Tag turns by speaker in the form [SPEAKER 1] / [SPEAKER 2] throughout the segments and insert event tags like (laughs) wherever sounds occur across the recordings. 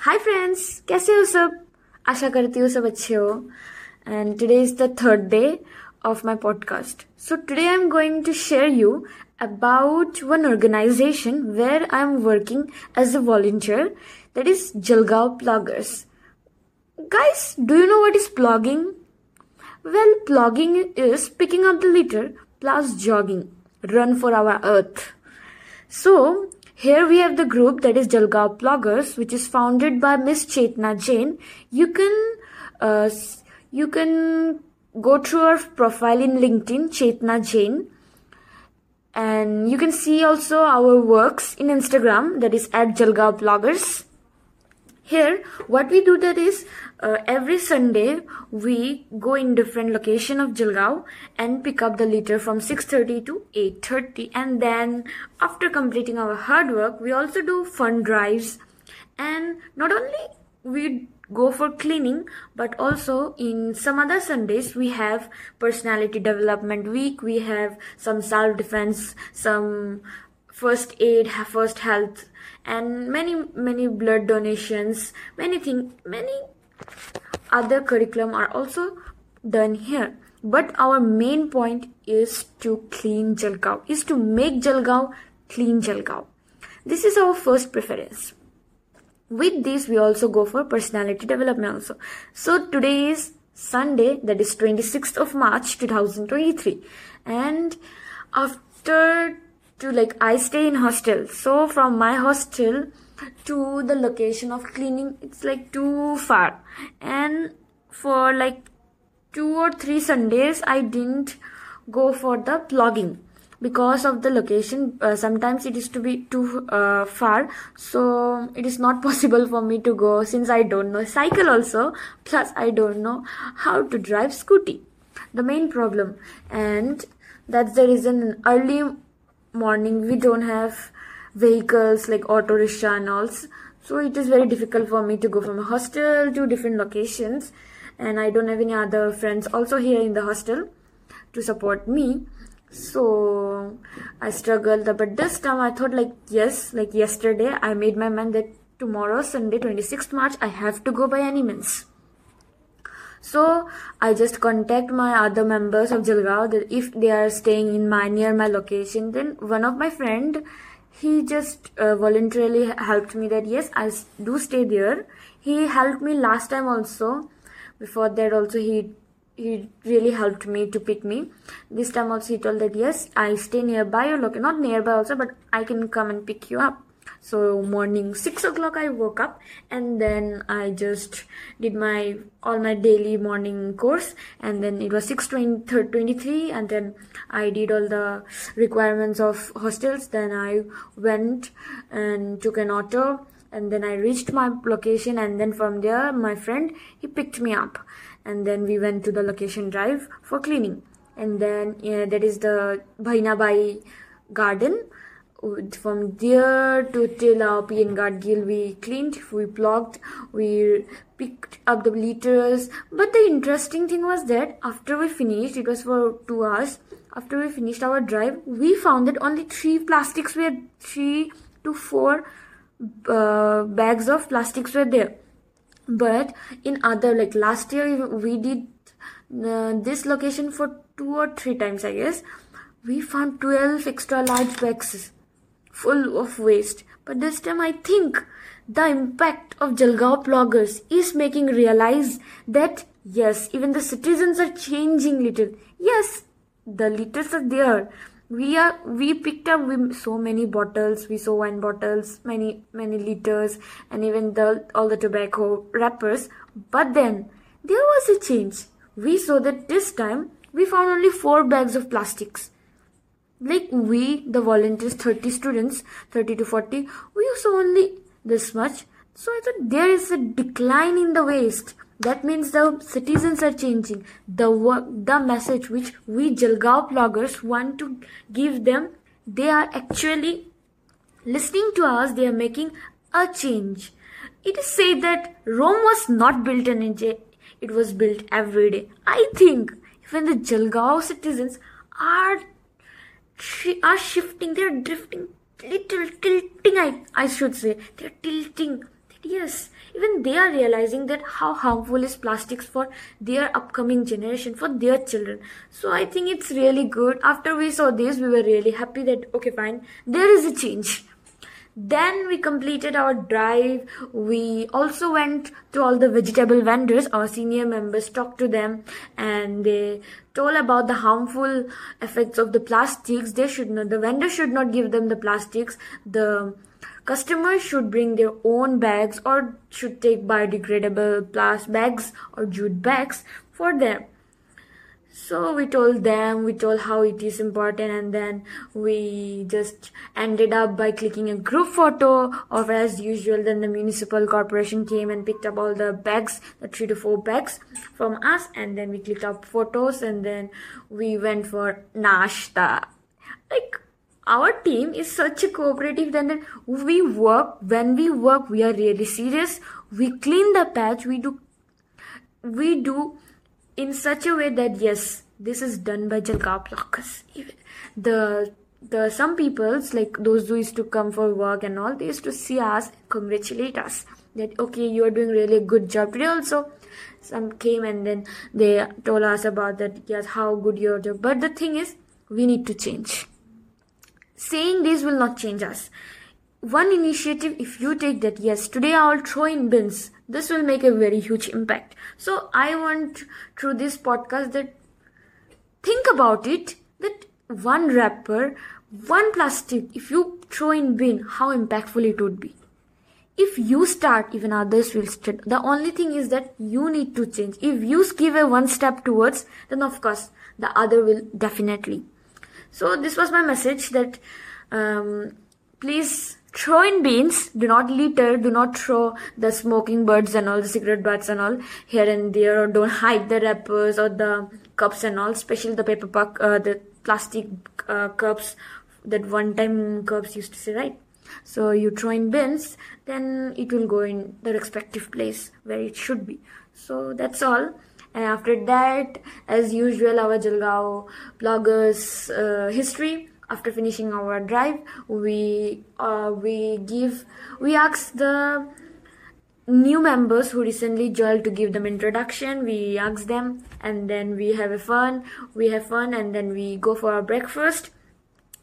[SPEAKER 1] Hi friends कैसे हो सब आशा करती हूँ सब अच्छे हो and today is the third day of my podcast. So today I'm going to share you about one organization where I'm working as a volunteer that is Jalgaon Pluggers. Guys, do you know what is plugging? Well, plugging is picking up the litter plus jogging, run for our earth. So here we have the group that is Jalgaon Ploggers, which is founded by Miss Chetna Jain. You can uh, you can go through our profile in LinkedIn, Chetna Jain. And you can see also our works in Instagram, that is at Jalgaon Ploggers. Here, what we do that is uh, every Sunday we go in different location of Jalgaon and pick up the litter from 6:30 to 8:30, and then after completing our hard work, we also do fun drives, and not only we go for cleaning but also in some other sundays we have personality development week. We have some self defense some first aid first health and many many blood donations many thing many other curriculum are also done here. But our main point is to clean jalgaon is to make jalgaon clean jalgaon. This is our first preference. With this we also go for personality development also. So today is sunday that is 26th of march 2023 and after to like i stay in hostel. So from my hostel to the location of cleaning it's like too far. And for like two or three sundays i didn't go for the plogging because of the location. Uh, sometimes it is to be too uh, far. So it is not (laughs) possible for me to go since i don't know cycle also. Plus i don't know how to drive scooty. The main problem. And that's the reason early morning we don't have vehicles like auto rickshaw and all. So it is very difficult for me to go from a hostel to different locations. And i don't have any other friends also here in the hostel to support me. So i struggled but this time i thought like yes like yesterday i made my mind that tomorrow sunday 26th march i have to go by any means so i just contact my other members of jalgaon that if they are staying in my near my location then one of my friend he just uh, voluntarily helped me that yes i do stay there. He helped me last time also. Before that also he he really helped me to pick me. This time also he told that yes i stay nearby your location not nearby also but i can come and pick you up so morning six o'clock i woke up and then i just did my all my daily morning course and then it was 6 23 and then i did all the requirements of hostels. Then i went and took an auto and then i reached my location and then from there my friend he picked me up and then we went to the location drive for cleaning. And then yeah, that is the Bahinabai garden from there to till our PN Gadgil we cleaned, we plogged, we picked up the litters. But the interesting thing was that after we finished, it was for two hours. After we finished our drive, we found that only three plastics were three to four uh, bags of plastics were there. But in other like last year we did uh, this location for two or three times I guess. We found 12 extra large bags full of waste. But this time I think the impact of Jalgaon ploggers is making realize that yes, even the citizens are changing little. Yes, the litters are there. We are we picked up so many bottles. We saw wine bottles, many many liters, and even the all the tobacco wrappers. But then there was a change. We saw that this time we found only four bags of plastics like we the volunteers 30 students 30 to 40 we use only this much. So i thought there is a decline in the waste. That means the citizens are changing. The work the message which we jalgaon ploggers want to give them they are actually listening to us. They are making a change. It is said that rome was not built in a day it was built every day. I think even the jalgaon citizens are are shifting, they're drifting, little tilting, I, I should say. They're tilting, yes even they are realizing that how harmful is plastics for their upcoming generation for their children. So i think it's really good. After we saw this we were really happy that okay fine. There is a change then we completed our drive. We also went to all the vegetable vendors. Our senior members talked to them and they told about the harmful effects of the plastics. They should not the vendor should not give them the plastics. The customers should bring their own bags or should take biodegradable plastic bags or jute bags for them so we told them we told how it is important and then we just ended up by clicking a group photo of as usual then the municipal corporation came and picked up all the bags the three to four bags from us and then we clicked up photos and then we went for nashta. Like our team is such a cooperative then we work when we work we are really serious. We clean the patch we do we do in such a way that yes, this is done by Jalgaon ploggers. The the some peoples like those who used to come for work and all, they used to see us, congratulate us that okay, you are doing really good job today. Also, some came and then they told us about that yes, how good your job. But the thing is, we need to change. Saying this will not change us one initiative if you take that yes today i'll throw in bins. This will make a very huge impact. So i want through this podcast that think about it that one wrapper one plastic if you throw in bin how impactful it would be. If you start even others will start. The only thing is that you need to change. If you give a one step towards then of course the other will definitely. So this was my message that um, please throw in bins do not litter do not throw the smoking birds and all the cigarette butts and all here and there or don't hide the wrappers or the cups and all especially the paper puck uh, the plastic uh, cups. That one time cups used to say right? So you throw in bins then it will go in the respective place where it should be. So that's all. And after that as usual our jalgaon ploggers uh, history after finishing our drive we uh, we give we ask the new members who recently joined to give them introduction. We ask them and then we have a fun we have fun and then we go for our breakfast.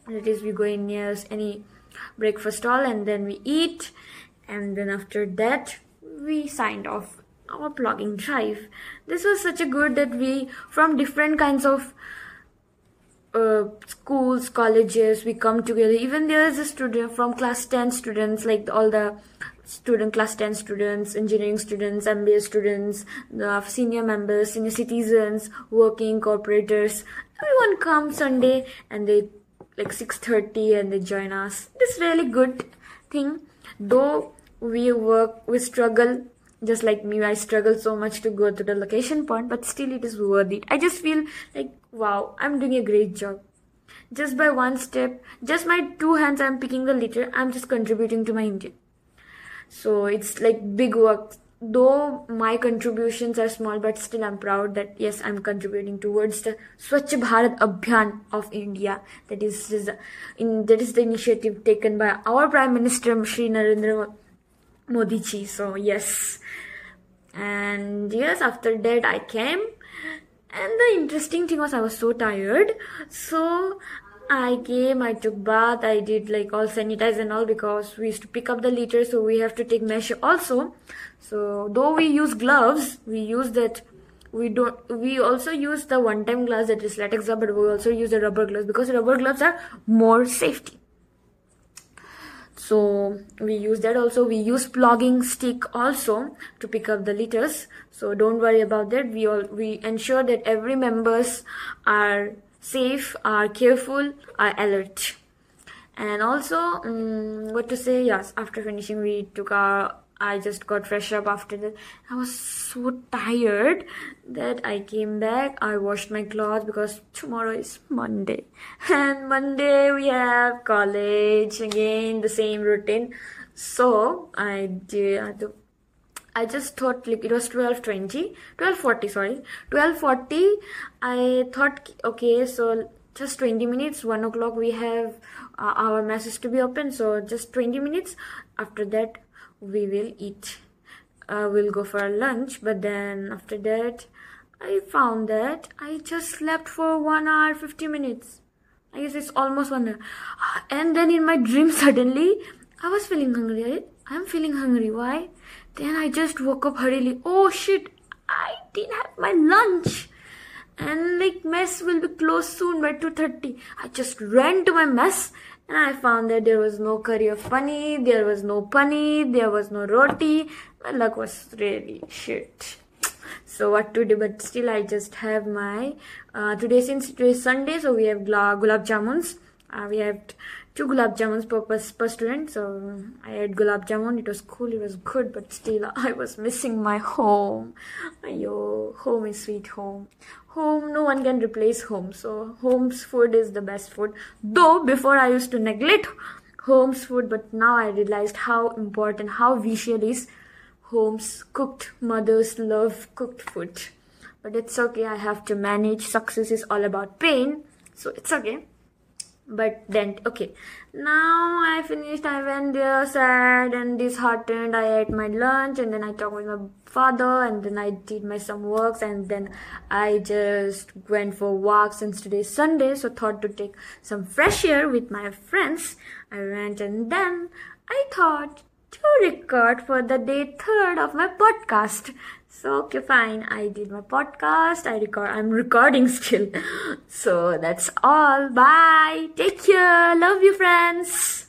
[SPEAKER 1] That is we go in near any breakfast stall and then we eat. And then after that we signed off our plogging drive. This was such a good that we from different kinds of uh, schools, colleges, we come together. Even there is a student from class 10 students, like all the student class 10 students, engineering students, MBA students, senior members, senior citizens, working corporators. Everyone comes Sunday and they like 6.30 and they join us. This really good thing. Though we work, we struggle just like me i struggle so much to go to the location point but still it is worth it. I just feel like wow i'm doing a great job. Just by one step just my two hands i'm picking the litter i'm just contributing to my india so it's like big work. Though my contributions are small but still i'm proud that yes i'm contributing towards the swachh bharat abhiyan of india. That is in that is the initiative taken by our prime minister Shri narendra modi ji so yes and yes after that i came. And the interesting thing was i was so tired. So I came, I took bath, I did like all sanitize and all because we used to pick up the litter, so we have to take measure also. So though we use gloves, we use that we don't we also use the one time gloves that is latex but we also use the rubber gloves because rubber gloves are more safety so we use that also. We use plogging stick also to pick up the litters. So don't worry about that. We all we ensure that every members are safe are careful are alert. And also um, what to say? Yes after finishing we took our I just got fresh up after that. I was so tired that I came back. I washed my clothes because tomorrow is Monday. (laughs) And Monday we have college again, the same routine. So I did. I just thought like it was 12:20, 12:40. Sorry, 12:40. I thought okay, so just 20 minutes. One o'clock we have uh, our message to be open. So just 20 minutes. After that, we will eat. Uh, we'll go for lunch, but then after that, I found that I just slept for one hour, 50 minutes. I guess it's almost one hour. And then in my dream, (laughs) suddenly, I was feeling hungry. I'm feeling hungry. Why? Then I just woke up hurriedly. Oh shit, I didn't have my lunch. And like mess will be closed soon by 2.30. I just ran to my mess and I found that there was no curry of paneer, there was no paneer, there was no roti. My luck was really shit. So what to do? But still, I just have my uh, today since today is Sunday, so we have gulab jamuns. Uh, we have two gulab jamuns per, per, per student. So I had gulab jamun. It was cool. It was good, but still, (laughs) I was missing my home. Ayo, home is sweet home home no one can replace home so home's food is the best food though before i used to neglect home's food but now i realized how important how visual is home's cooked mothers love cooked food but it's okay i have to manage success is all about pain so it's okay but then okay. Now i finished i went there sad and disheartened. I ate my lunch and then i talked with my father and then i did my some works and then i just went for walks since today's sunday. So thought to take some fresh air with my friends. I went and then i thought to record for the day third of my podcast so okay, fine. I did my podcast. I record. I'm recording still. (laughs) So that's all. Bye. Take care. Love you, friends.